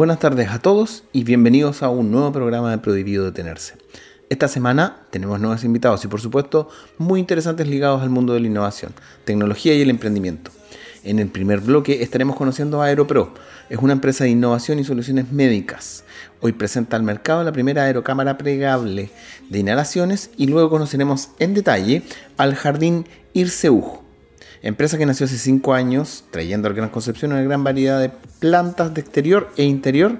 Buenas tardes a todos y bienvenidos a un nuevo programa de Prohibido Detenerse. Esta semana tenemos nuevos invitados y por supuesto muy interesantes ligados al mundo de la innovación, tecnología y el emprendimiento. En el primer bloque estaremos conociendo a Aeropro. Es una empresa de innovación y soluciones médicas. Hoy presenta al mercado la primera aerocámara plegable de inhalaciones y luego conoceremos en detalle al Jardín Irseuj, empresa que nació hace 5 años trayendo al Gran Concepción una gran variedad de plantas de exterior e interior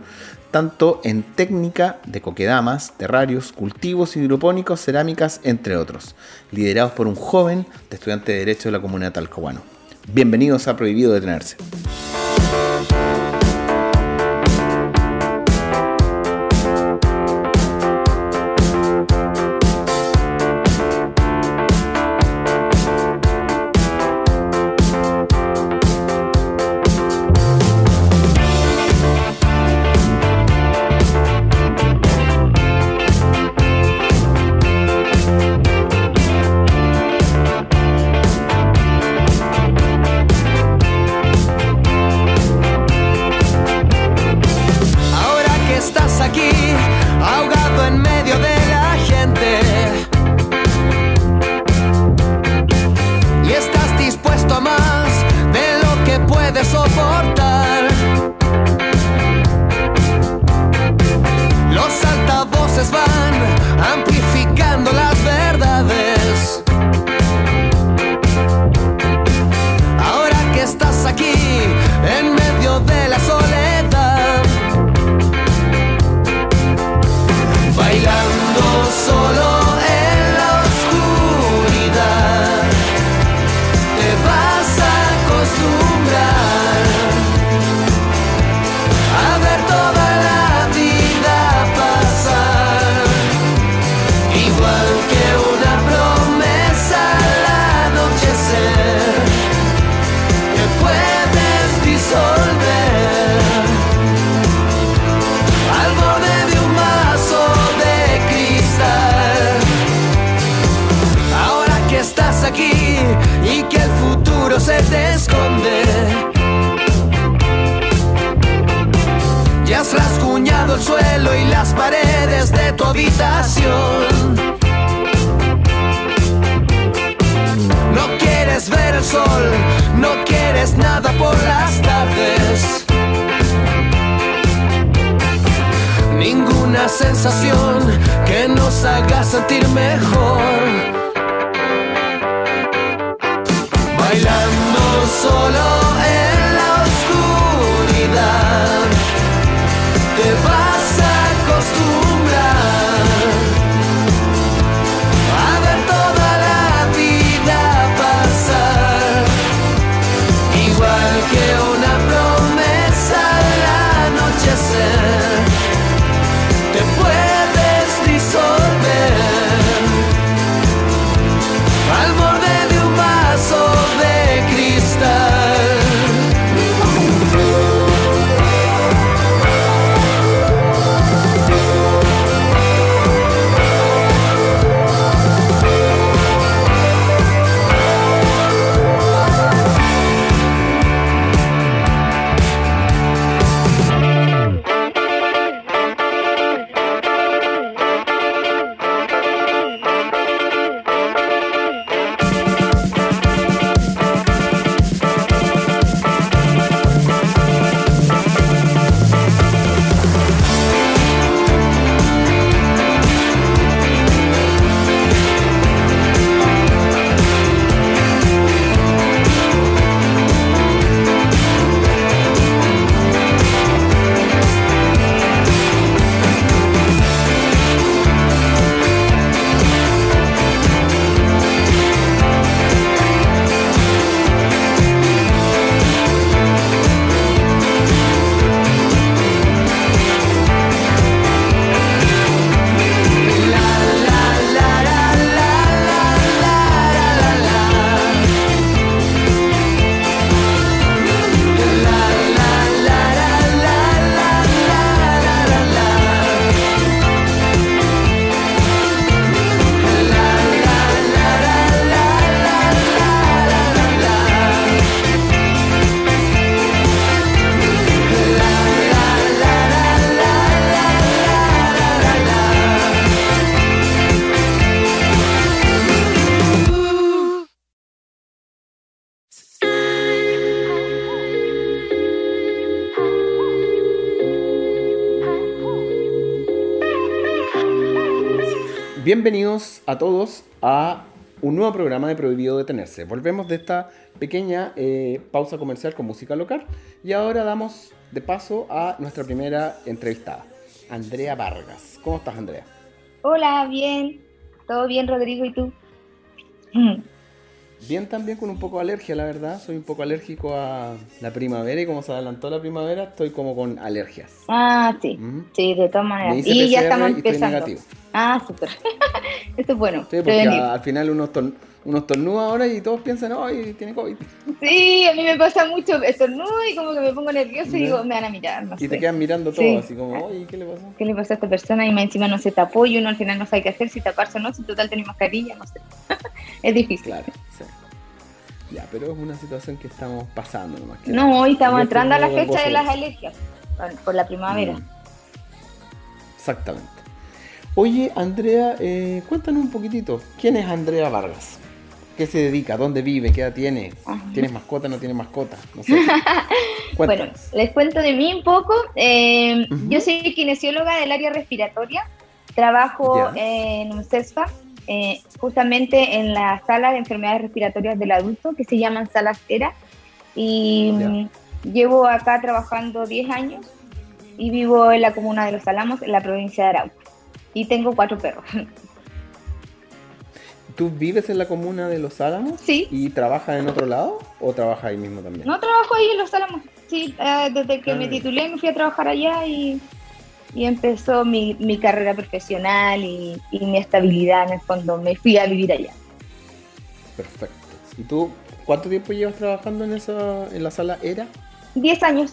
tanto en técnica de coquedamas, terrarios, cultivos hidropónicos, cerámicas, entre otros, liderados por un joven de estudiante de Derecho de la comunidad talcahuano. Bienvenidos a Prohibido Detenerse. que nos haga sentir mejor. Bienvenidos a todos a un nuevo programa de Prohibido Detenerse. Volvemos de esta pequeña eh, pausa comercial con música local y ahora damos de paso a nuestra primera entrevistada, Andrea Vargas. ¿Cómo estás, Andrea? Hola, bien. ¿Todo bien, Rodrigo? ¿Y tú? Bien también con un poco de alergia, la verdad. Soy un poco alérgico a la primavera y como se adelantó la primavera, estoy como con alergias. Ah, sí. Sí, de todas maneras. Y ya estamos empezando. Ah, súper. Esto es bueno. Sí, porque al final uno, uno estornuda ahora y todos piensan, ay, tiene COVID. Sí, a mí me pasa mucho estornudo y como que me pongo nervioso y digo, me van a mirar. y te quedan mirando todo, así como, ay, ¿qué le pasó? ¿Qué le pasó a esta persona? Y más encima no se tapó y uno al final no sabe qué hacer, si taparse o no, si total tiene mascarilla, no sé. es difícil. Claro, sí. Ya, pero es una situación que estamos pasando nomás. Que no, hoy estamos entrando a la fecha de las alergias, por la primavera. Mm. Exactamente. Oye, Andrea, eh, cuéntanos un poquitito. ¿Quién es Andrea Vargas? ¿Qué se dedica? ¿Dónde vive? ¿Qué edad tiene? ¿Tienes mascota? ¿No tienes mascota? No sé. bueno, les cuento de mí un poco. Eh, yo soy kinesióloga del área respiratoria. Trabajo en un CESFA, eh, justamente en la sala de enfermedades respiratorias del adulto, que se llaman salas ERA. Y mm, llevo acá trabajando 10 años y vivo en la comuna de Los Álamos, en la provincia de Arauco. Y tengo cuatro perros. ¿Tú vives en la comuna de Los Álamos? Sí. ¿Y trabajas en otro lado o trabajas ahí mismo también? No, trabajo ahí en Los Álamos. Sí, eh, desde que me ah. titulé me fui a trabajar allá y, empezó mi, carrera profesional y, mi estabilidad en el fondo. Me fui a vivir allá. Perfecto. ¿Y tú cuánto tiempo llevas trabajando en, esa, en la sala ERA? Diez años.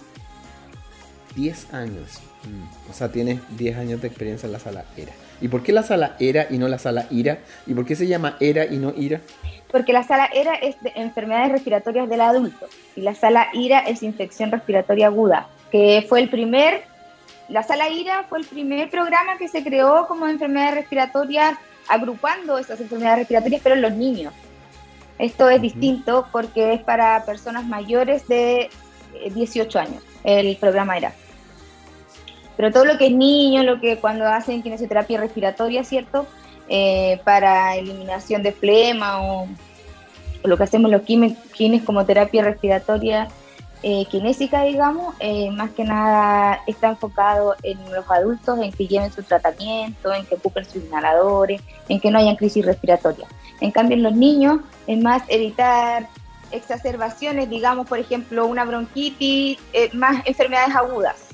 Diez años. Mm. O sea, tienes diez años de experiencia en la sala ERA. ¿Y por qué la sala ERA y no la sala IRA? ¿Y por qué se llama ERA y no IRA? Porque la sala ERA es de enfermedades respiratorias del adulto y la sala IRA es infección respiratoria aguda, que fue el primer, la sala IRA fue el primer programa que se creó como enfermedades respiratorias, agrupando esas enfermedades respiratorias, pero en los niños. Esto es distinto porque es para personas mayores de 18 eh, años, el programa ERA. Pero todo lo que es niño, lo que cuando hacen kinesioterapia respiratoria, ¿cierto? Eh, para eliminación de flema o, lo que hacemos los kines como terapia respiratoria eh, kinésica, digamos, eh, más que nada está enfocado en los adultos, en que lleven su tratamiento, en que ocupen sus inhaladores, en que no hayan crisis respiratoria. En cambio, en los niños es más evitar exacerbaciones, digamos, por ejemplo, una bronquitis, más enfermedades agudas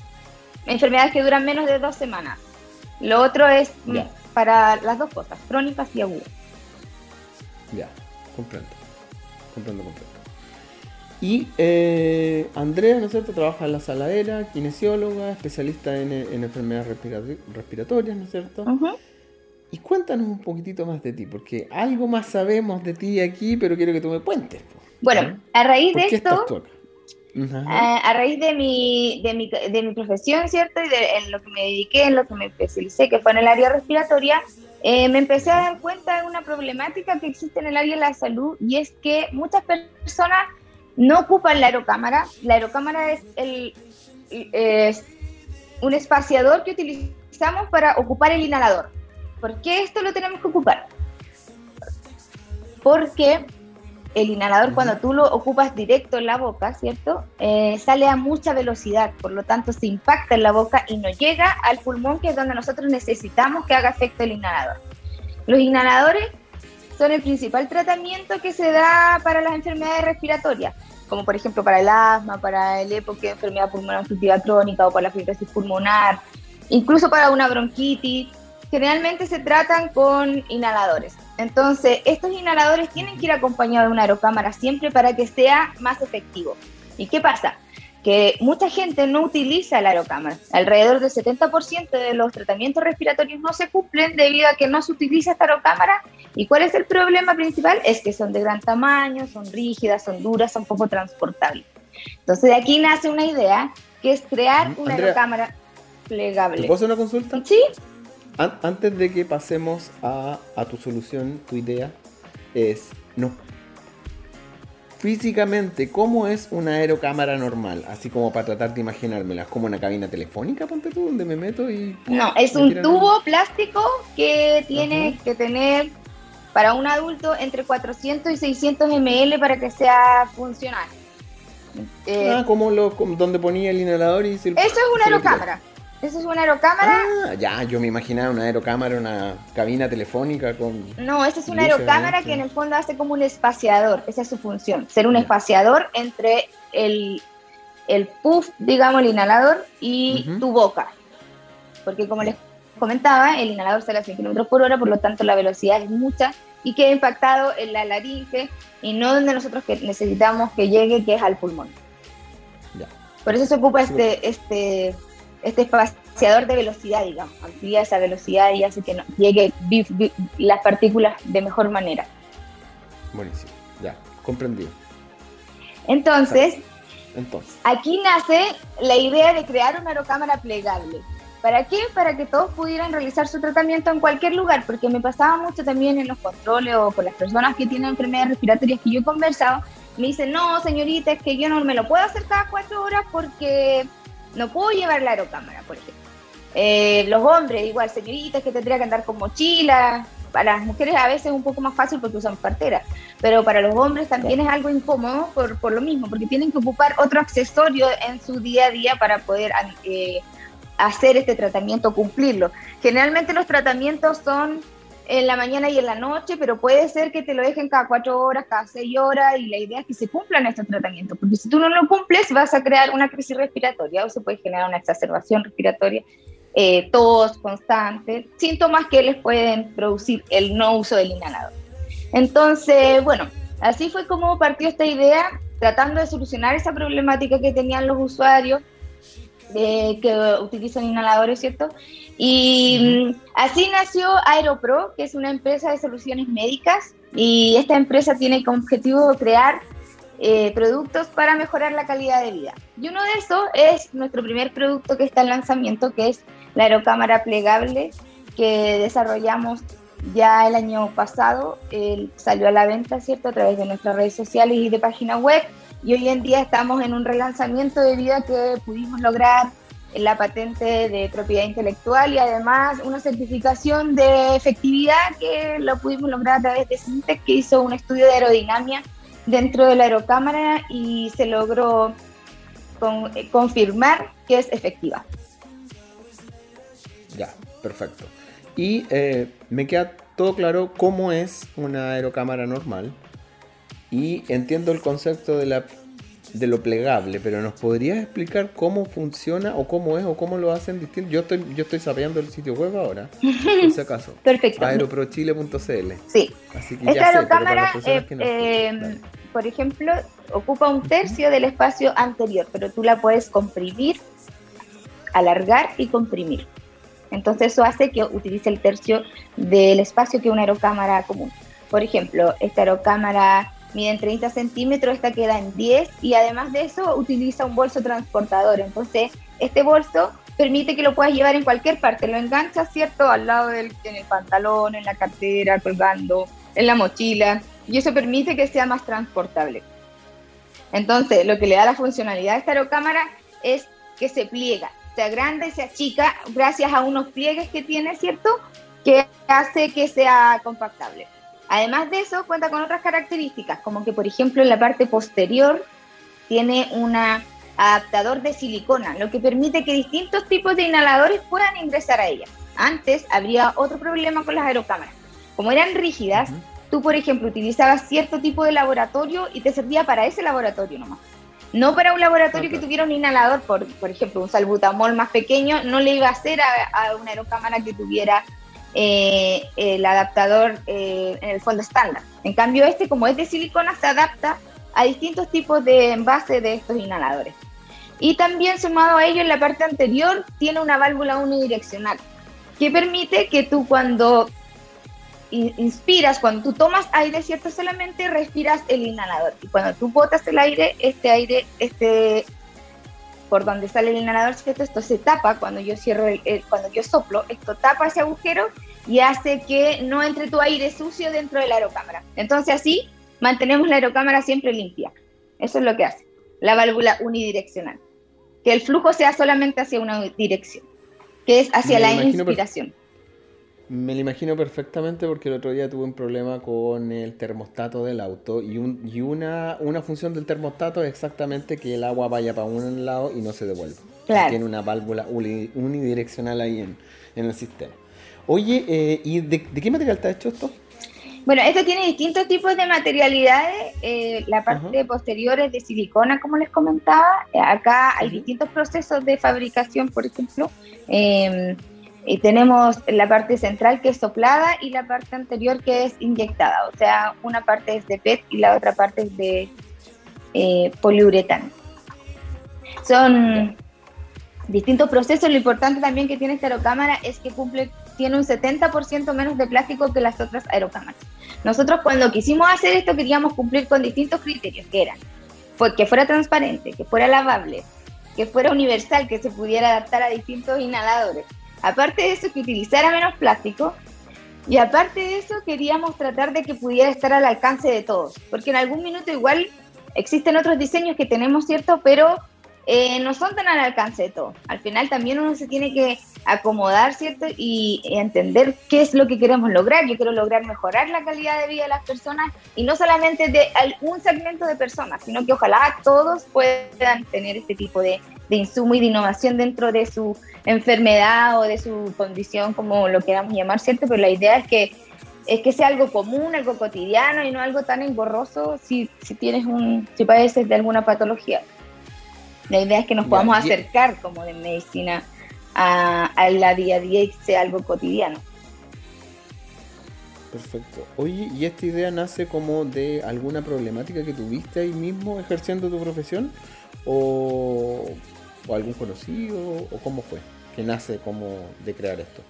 enfermedades que duran menos de dos semanas. Lo otro es para las dos cosas, crónicas y agudas. Ya, comprendo. Comprendo, comprendo. Y eh, Andrea, ¿no es cierto? Trabaja en la saladera, kinesióloga, especialista en, enfermedades respiratorias, ¿no es cierto? Y cuéntanos un poquitito más de ti, porque algo más sabemos de ti aquí, pero quiero que tú me cuentes. Bueno, a raíz de esto, a, raíz de mi, de mi, de mi profesión, ¿cierto? Y de en lo que me dediqué, en lo que me especialicé, que fue en el área respiratoria, eh, me empecé a dar cuenta de una problemática que existe en el área de la salud y es que muchas personas no ocupan la aerocámara. La aerocámara es, el, es un espaciador que utilizamos para ocupar el inhalador. ¿Por qué esto lo tenemos que ocupar? Porque el inhalador cuando tú lo ocupas directo en la boca, ¿cierto? Eh, sale a mucha velocidad, por lo tanto se impacta en la boca y no llega al pulmón, que es donde nosotros necesitamos que haga efecto el inhalador. Los inhaladores son el principal tratamiento que se da para las enfermedades respiratorias, como por ejemplo para el asma, para el EPO, que es enfermedad pulmonar obstructiva crónica, o para la fibrosis pulmonar, incluso para una bronquitis. Generalmente se tratan con inhaladores. Entonces, estos inhaladores tienen que ir acompañados de una aerocámara siempre para que sea más efectivo. ¿Y qué pasa? Que mucha gente no utiliza la aerocámara. Alrededor del 70% de los tratamientos respiratorios no se cumplen debido a que no se utiliza esta aerocámara. ¿Y cuál es el problema principal? Es que son de gran tamaño, son rígidas, son duras, son poco transportables. Entonces, de aquí nace una idea que es crear una aerocámara plegable. ¿Te puedo hacer una consulta? Sí antes de que pasemos a, tu solución, tu idea es, no, físicamente, ¿cómo es una aerocámara normal? Así como para tratar de imaginármela. ¿Es como una cabina telefónica, ponte tú, donde me meto y... No, es un tubo plástico que tiene que tener para un adulto entre 400 y 600 ml para que sea funcional. Eh, ah, como lo, donde ponía el inhalador y... eso es una aerocámara. Eso es una aerocámara. Ah, ya, yo me imaginaba una aerocámara, una cabina telefónica con. No, esa es una aerocámara que en el fondo hace como un espaciador. Esa es su función. Ser un espaciador entre el, el puff, digamos, el inhalador y tu boca. Porque como les comentaba, el inhalador sale a 100 km por hora, por lo tanto la velocidad es mucha y queda impactado en la laringe y no donde nosotros que necesitamos que llegue, que es al pulmón. Por eso se ocupa este, este este espaciador de velocidad, digamos, amplía esa velocidad y hace que no, llegue las partículas de mejor manera. Buenísimo, ya, comprendido. Entonces, Entonces, aquí nace la idea de crear una aerocámara plegable. ¿Para qué? Para que todos pudieran realizar su tratamiento en cualquier lugar, porque me pasaba mucho también en los controles o con las personas que tienen enfermedades respiratorias que yo he conversado, me dicen, no, señorita, es que yo no me lo puedo hacer cada cuatro horas porque no puedo llevar la aerocámara, por ejemplo. Eh, los hombres, igual, señoritas que tendría que andar con mochila. Para las mujeres a veces es un poco más fácil porque usan cartera, pero para los hombres también es algo incómodo por, por, lo mismo, porque tienen que ocupar otro accesorio en su día a día para poder eh, hacer este tratamiento, cumplirlo. Generalmente los tratamientos son en la mañana y en la noche, pero puede ser que te lo dejen cada cuatro horas, cada seis horas, y la idea es que se cumplan estos tratamientos, porque si tú no lo cumples vas a crear una crisis respiratoria o se puede generar una exacerbación respiratoria, eh, tos constante, síntomas que les pueden producir el no uso del inhalador. Entonces, bueno, así fue como partió esta idea, tratando de solucionar esa problemática que tenían los usuarios eh, que utilizan inhaladores, ¿cierto? Y mm, así nació Aeropro, que es una empresa de soluciones médicas y esta empresa tiene como objetivo crear eh, productos para mejorar la calidad de vida. Y uno de esos es nuestro primer producto que está en lanzamiento, que es la aerocámara plegable que desarrollamos ya el año pasado. salió a la venta, ¿cierto? A través de nuestras redes sociales y de página web. Y hoy en día estamos en un relanzamiento debido a que pudimos lograr la patente de propiedad intelectual y además una certificación de efectividad que lo pudimos lograr a través de Sintec, que hizo un estudio de aerodinámica dentro de la aerocámara y se logró eh, confirmar que es efectiva. Ya, perfecto. Y eh, me queda todo claro cómo es una aerocámara normal y entiendo el concepto de la de lo plegable, pero ¿nos podrías explicar cómo funciona o cómo es o cómo lo hacen distinto? Yo estoy, yo estoy sabiendo el sitio web ahora, por si acaso. Perfecto. Aeroprochile.cl. Sí. Así que Esta aerocámara, eh, eh, por ejemplo, ocupa un tercio del espacio anterior, pero tú la puedes comprimir, alargar y comprimir. Entonces eso hace que utilice el tercio del espacio que una aerocámara común. Por ejemplo, esta aerocámara miden 30 centímetros, esta queda en 10 y además de eso utiliza un bolso transportador. Entonces, este bolso permite que lo puedas llevar en cualquier parte, lo enganchas, ¿cierto? Al lado del en el pantalón, en la cartera, colgando, en la mochila, y eso permite que sea más transportable. Entonces, lo que le da la funcionalidad a esta aerocámara es que se pliega, se agranda y se achica gracias a unos pliegues que tiene, ¿cierto? Que hace que sea compactable. Además de eso, cuenta con otras características, como que por ejemplo en la parte posterior tiene un adaptador de silicona, lo que permite que distintos tipos de inhaladores puedan ingresar a ella. Antes habría otro problema con las aerocámaras. Como eran rígidas, tú por ejemplo utilizabas cierto tipo de laboratorio y te servía para ese laboratorio nomás. No para un laboratorio que tuviera un inhalador, por, por ejemplo, un salbutamol más pequeño, no le iba a hacer a una aerocámara que tuviera eh, el adaptador eh, en el fondo estándar. En cambio, este, como es de silicona, se adapta a distintos tipos de envase de estos inhaladores. Y también sumado a ello, en la parte anterior tiene una válvula unidireccional que permite que tú cuando inspiras, cuando tú tomas aire, ¿cierto? Solamente respiras el inhalador. Y cuando tú botas el aire, este aire, este por donde sale el inhalador, ¿cierto? Esto se tapa cuando yo cierro, cuando yo soplo, esto tapa ese agujero y hace que no entre tu aire sucio dentro de la aerocámara. Entonces así mantenemos la aerocámara siempre limpia. Eso es lo que hace la válvula unidireccional. Que el flujo sea solamente hacia una dirección, que es hacia la inspiración. Me lo imagino perfectamente porque el otro día tuve un problema con el termostato del auto y, un, y una, una función del termostato es exactamente que el agua vaya para un lado y no se devuelva. Tiene una válvula unidireccional ahí en, el sistema. Oye, eh, ¿y de, qué material está hecho esto? Bueno, esto tiene distintos tipos de materialidades. Eh, la parte posterior es de silicona, como les comentaba. Acá hay distintos procesos de fabricación, por ejemplo. Eh, y tenemos la parte central que es soplada y la parte anterior que es inyectada. O sea, una parte es de PET y la otra parte es de eh, poliuretano. Son distintos procesos. Lo importante también que tiene esta aerocámara es que cumple, tiene un 70% menos de plástico que las otras aerocámaras. Nosotros cuando quisimos hacer esto queríamos cumplir con distintos criterios, que eran que fuera transparente, que fuera lavable, que fuera universal, que se pudiera adaptar a distintos inhaladores Aparte de eso, que utilizara menos plástico. Y aparte de eso, queríamos tratar de que pudiera estar al alcance de todos. Porque en algún minuto igual existen otros diseños que tenemos, ¿cierto? Pero eh, no son tan al alcance de todos. Al final también uno se tiene que acomodar, ¿cierto? Y entender qué es lo que queremos lograr. Yo quiero lograr mejorar la calidad de vida de las personas y no solamente de algún segmento de personas, sino que ojalá todos puedan tener este tipo de, de insumo y de innovación dentro de su enfermedad o de su condición, como lo queramos llamar, ¿cierto? Pero la idea es que, es que sea algo común, algo cotidiano y no algo tan engorroso si, si tienes un, si padeces de alguna patología. La idea es que nos podamos acercar como de medicina a, a la día a día y sea algo cotidiano. Perfecto. Oye, ¿y esta idea nace como de alguna problemática que tuviste ahí mismo ejerciendo tu profesión? ¿O, o algún conocido? ¿O cómo fue? que nace como de crear esto?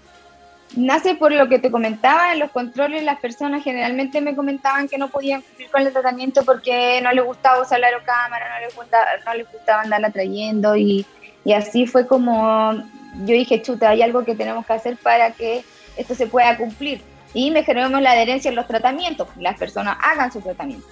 Nace por lo que te comentaba, en los controles las personas generalmente me comentaban que no podían cumplir con el tratamiento porque no les gustaba usar la aerocámara, no les gustaba, no les gustaba andarla trayendo y, y así fue como yo dije, chuta, hay algo que tenemos que hacer para que esto se pueda cumplir. Y me generamos la adherencia en los tratamientos, las personas hagan su tratamiento.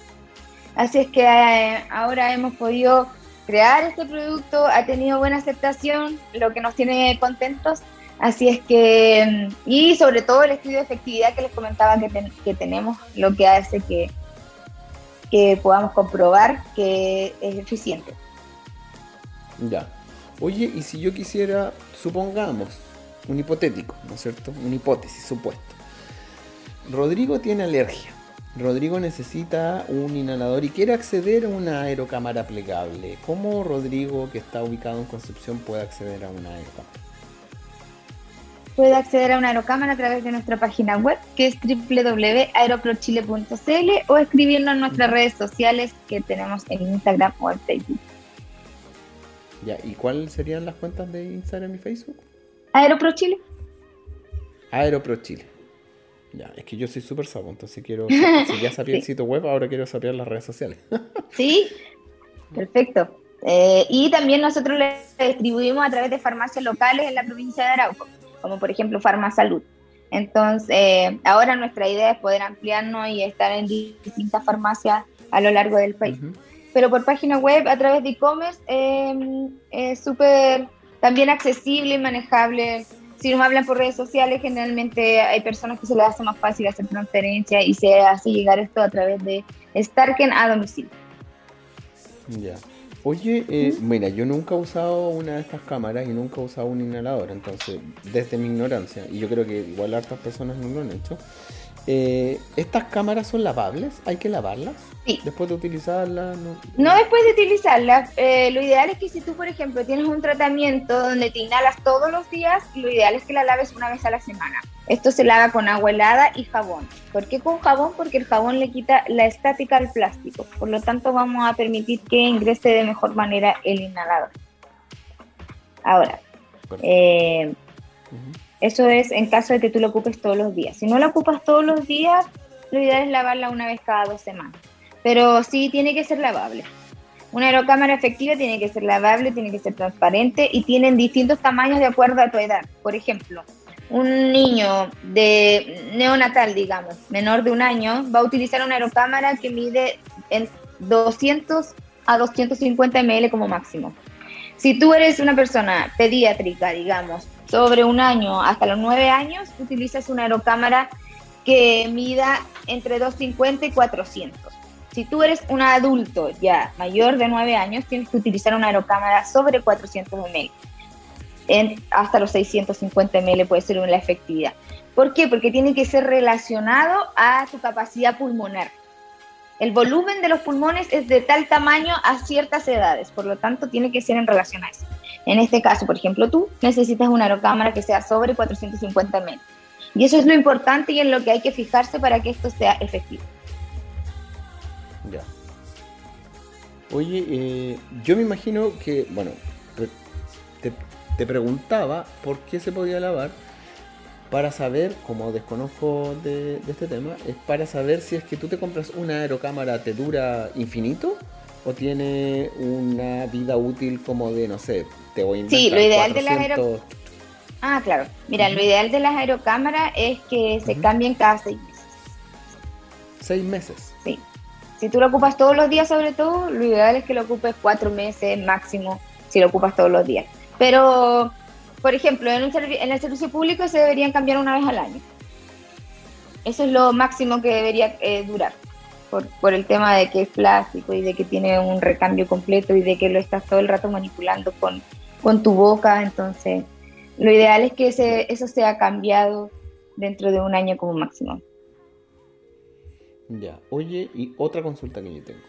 Así es que eh, ahora hemos podido crear este producto ha tenido buena aceptación, lo que nos tiene contentos. Así es que, y sobre todo el estudio de efectividad que les comentaba que, que tenemos, lo que hace que, que podamos comprobar que es eficiente. Ya. Oye, y si yo quisiera, supongamos, un hipotético, ¿no es cierto? Una hipótesis, supuesto. Rodrigo tiene alergia Rodrigo necesita un inhalador y quiere acceder a una aerocámara plegable. ¿Cómo Rodrigo, que está ubicado en Concepción, puede acceder a una aerocámara? Puede acceder a una aerocámara a través de nuestra página web, que es www.aeroprochile.cl o escribirnos en nuestras redes sociales que tenemos en Instagram o en Facebook. Ya, ¿y cuáles serían las cuentas de Instagram y Facebook? Aeroprochile. Aeroprochile. Ya, es que yo soy súper sapo, entonces quiero, si ya sabía el sitio web, ahora quiero saber las redes sociales. sí, perfecto. Eh, y también nosotros le distribuimos a través de farmacias locales en la provincia de Arauco, como por ejemplo Farmasalud. Entonces, ahora nuestra idea es poder ampliarnos y estar en distintas farmacias a lo largo del país. Pero por página web, a través de e-commerce, eh, es súper también accesible y manejable si nos hablan por redes sociales, generalmente hay personas que se les hace más fácil hacer transferencia y se hace llegar esto a través de Starken a domicilio. Ya. Oye, eh, mira, yo nunca he usado una de estas cámaras y nunca he usado un inhalador, entonces, desde mi ignorancia, y yo creo que igual hartas personas no lo han hecho, eh, ¿Estas cámaras son lavables? ¿Hay que lavarlas? Sí. Después de utilizarlas. No, después de utilizarlas. Eh, lo ideal es que si tú, por ejemplo, tienes un tratamiento donde te inhalas todos los días, lo ideal es que la laves una vez a la semana. Esto se lava con agua helada y jabón. ¿Por qué con jabón? Porque el jabón le quita la estática al plástico. Por lo tanto, vamos a permitir que ingrese de mejor manera el inhalador. Ahora, eh, eso es en caso de que tú lo ocupes todos los días. Si no lo ocupas todos los días, lo ideal es lavarla una vez cada dos semanas. Pero sí tiene que ser lavable. Una aerocámara efectiva tiene que ser lavable, tiene que ser transparente y tienen distintos tamaños de acuerdo a tu edad. Por ejemplo, un niño de neonatal, digamos, menor de un año, va a utilizar una aerocámara que mide en 200 a 250 ml como máximo. Si tú eres una persona pediátrica, digamos, sobre un año hasta los 9 años, utilizas una aerocámara que mida entre 250 y 400. Si tú eres un adulto ya mayor de 9 años, tienes que utilizar una aerocámara sobre 400 ml. En, hasta los 650 ml puede ser una efectividad. ¿Por qué? Porque tiene que ser relacionado a tu capacidad pulmonar. El volumen de los pulmones es de tal tamaño a ciertas edades, por lo tanto tiene que ser en relación a eso. En este caso, por ejemplo, tú necesitas una aerocámara que sea sobre 450 ml. Y eso es lo importante y en lo que hay que fijarse para que esto sea efectivo. Ya. Oye, eh, yo me imagino que, bueno, te, preguntaba por qué se podía lavar para saber, como desconozco de, este tema, es para saber si es que tú te compras una aerocámara, ¿te dura infinito? ¿O tiene una vida útil como de, no sé, te voy a inventar Sí, lo ideal de las aerocámaras... Ah, claro. Mira, lo ideal de las aerocámaras es que se cambien cada seis meses. ¿Seis meses? Sí. Si tú lo ocupas todos los días, sobre todo, lo ideal es que lo ocupes cuatro meses máximo, si lo ocupas todos los días. Pero por ejemplo, en, el servicio público se deberían cambiar una vez al año. Eso es lo máximo que debería eh, durar, por, el tema de que es plástico y de que tiene un recambio completo y de que lo estás todo el rato manipulando con, con tu boca. Entonces, lo ideal es que ese, eso sea cambiado dentro de un año como máximo. Ya, oye, y otra consulta que yo tengo.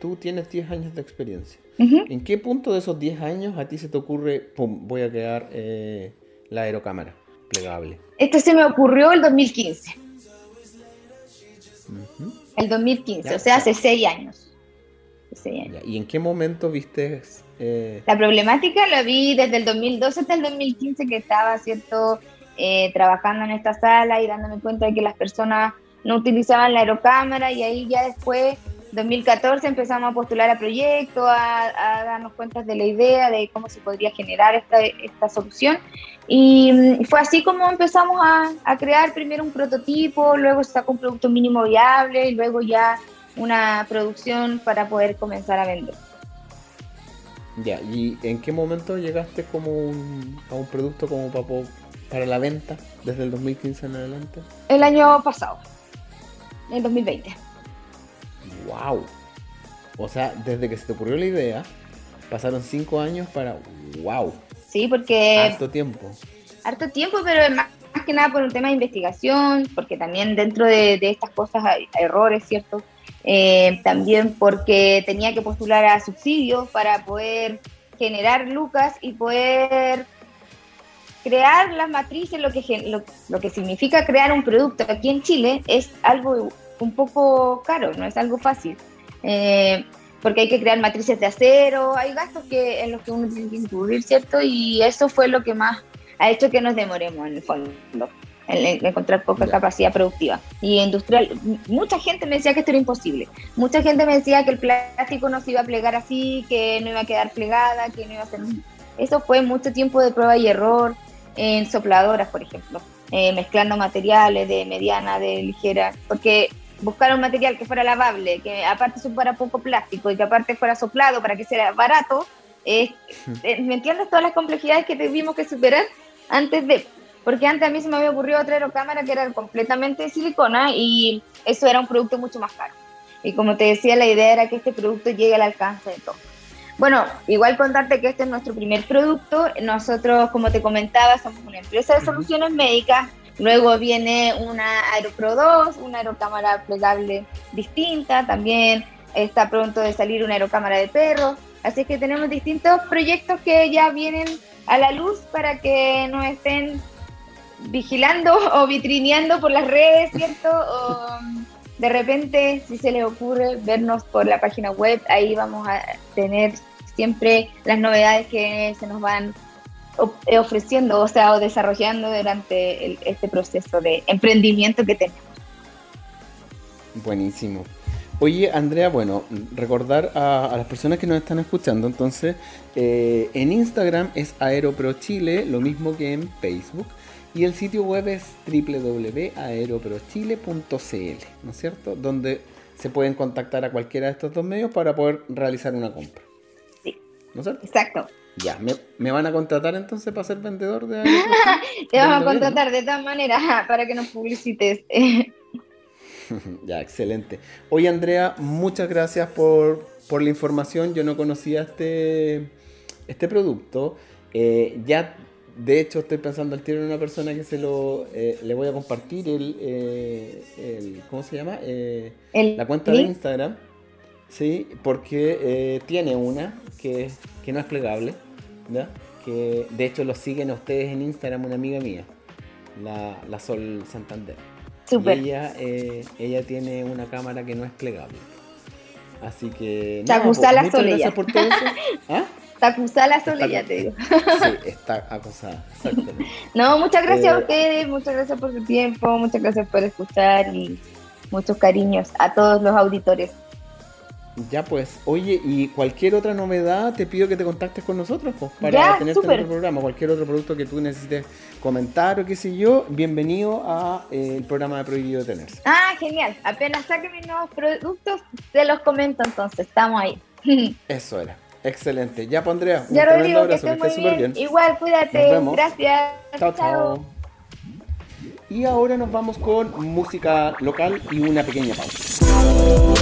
Tú tienes 10 años de experiencia. ¿En qué punto de esos 10 años a ti se te ocurre, pum, voy a crear eh, la aerocámara plegable? Esto se me ocurrió el 2015. El 2015, o sea, hace 6 años. ¿Y en qué momento viste? Eh... La problemática la vi desde el 2012 hasta el 2015 que estaba, ¿cierto? Eh, trabajando en esta sala y dándome cuenta de que las personas no utilizaban la aerocámara y ahí ya después 2014 empezamos a postular a proyectos, a, darnos cuenta de la idea, de cómo se podría generar esta, esta solución. Y mm, fue así como empezamos a, a, crear primero un prototipo, luego se sacó un producto mínimo viable y luego ya una producción para poder comenzar a vender. Ya, ¿y en qué momento llegaste como a un producto como para, para la venta desde el 2015 en adelante? El año pasado, en 2020 wow. O sea, desde que se te ocurrió la idea, pasaron cinco años para wow. Sí, porque... Harto tiempo. Harto tiempo, pero más, que nada por un tema de investigación, porque también dentro de, estas cosas hay errores, ¿cierto? Eh, también porque tenía que postular a subsidios para poder generar lucas y poder crear las matrices, lo que, lo, lo, que significa crear un producto aquí en Chile es algo un poco caro, no es algo fácil. Eh, porque hay que crear matrices de acero, hay gastos que, en los que uno tiene que incluir, ¿cierto? Y eso fue lo que más ha hecho que nos demoremos en el fondo, en, encontrar poca capacidad productiva. Y industrial, mucha gente me decía que esto era imposible. Mucha gente me decía que el plástico no se iba a plegar así, que no iba a quedar plegada, que no iba a ser... Eso fue mucho tiempo de prueba y error en sopladoras, por ejemplo, eh, mezclando materiales de mediana, de ligera, porque buscar un material que fuera lavable, que aparte supiera poco plástico y que aparte fuera soplado para que sea barato, eh, ¿me entiendes todas las complejidades que tuvimos que superar antes de? Porque antes a mí se me había ocurrido otra aerocámara que era completamente de silicona y eso era un producto mucho más caro. Y como te decía, la idea era que este producto llegue al alcance de todos. Bueno, igual contarte que este es nuestro primer producto. Nosotros, como te comentaba, somos una empresa de soluciones médicas Luego viene una AeroPro 2, una aerocámara plegable distinta, también está pronto de salir una aerocámara de perro. Así que tenemos distintos proyectos que ya vienen a la luz para que nos estén vigilando o vitrineando por las redes, ¿cierto? O de repente, si se les ocurre vernos por la página web, ahí vamos a tener siempre las novedades que se nos van eh, ofreciendo, o sea, o desarrollando durante este proceso de emprendimiento que tenemos. Buenísimo. Oye, Andrea, bueno, recordar a, las personas que nos están escuchando, entonces, eh, en Instagram es AeroProChile, lo mismo que en Facebook, y el sitio web es www.aeroprochile.cl, ¿no es cierto? Donde se pueden contactar a cualquiera de estos dos medios para poder realizar una compra. Sí. ¿No es cierto? Exacto. Ya, ¿me, van a contratar entonces para ser vendedor de Te vamos a contratar de todas maneras para que nos publicites. ya, excelente. Oye, Andrea, muchas gracias por, la información. Yo no conocía este, este producto. Eh, ya, de hecho, estoy pensando al tiro en una persona que se lo eh, le voy a compartir el, eh, ¿cómo se llama? la cuenta de Instagram. Sí, porque tiene una que, que no es plegable, ¿ya? que de hecho lo siguen ustedes en Instagram una amiga mía, la, la Sol Santander. Ella, eh, ella tiene una cámara que no es plegable. Así que. Te acusa la solilla. por todo eso. ¿Ah? Está acusada la solilla, te digo. Sí, está acusada, No, muchas gracias a eh, ustedes, muchas gracias por su tiempo, muchas gracias por escuchar y muchos cariños a todos los auditores. Ya pues, oye, y cualquier otra novedad te pido que te contactes con nosotros pues, para tenerte en otro programa, cualquier otro producto que tú necesites comentar o qué sé yo, bienvenido al eh, programa de Prohibido Tenerse. Ah, genial, apenas saque mis nuevos productos, te los comento entonces, estamos ahí. Eso era, excelente. Ya pondré pues, un ya tremendo abrazo, que estés súper bien. Igual, cuídate, gracias. Chao, chao. Y ahora nos vamos con música local y una pequeña pausa.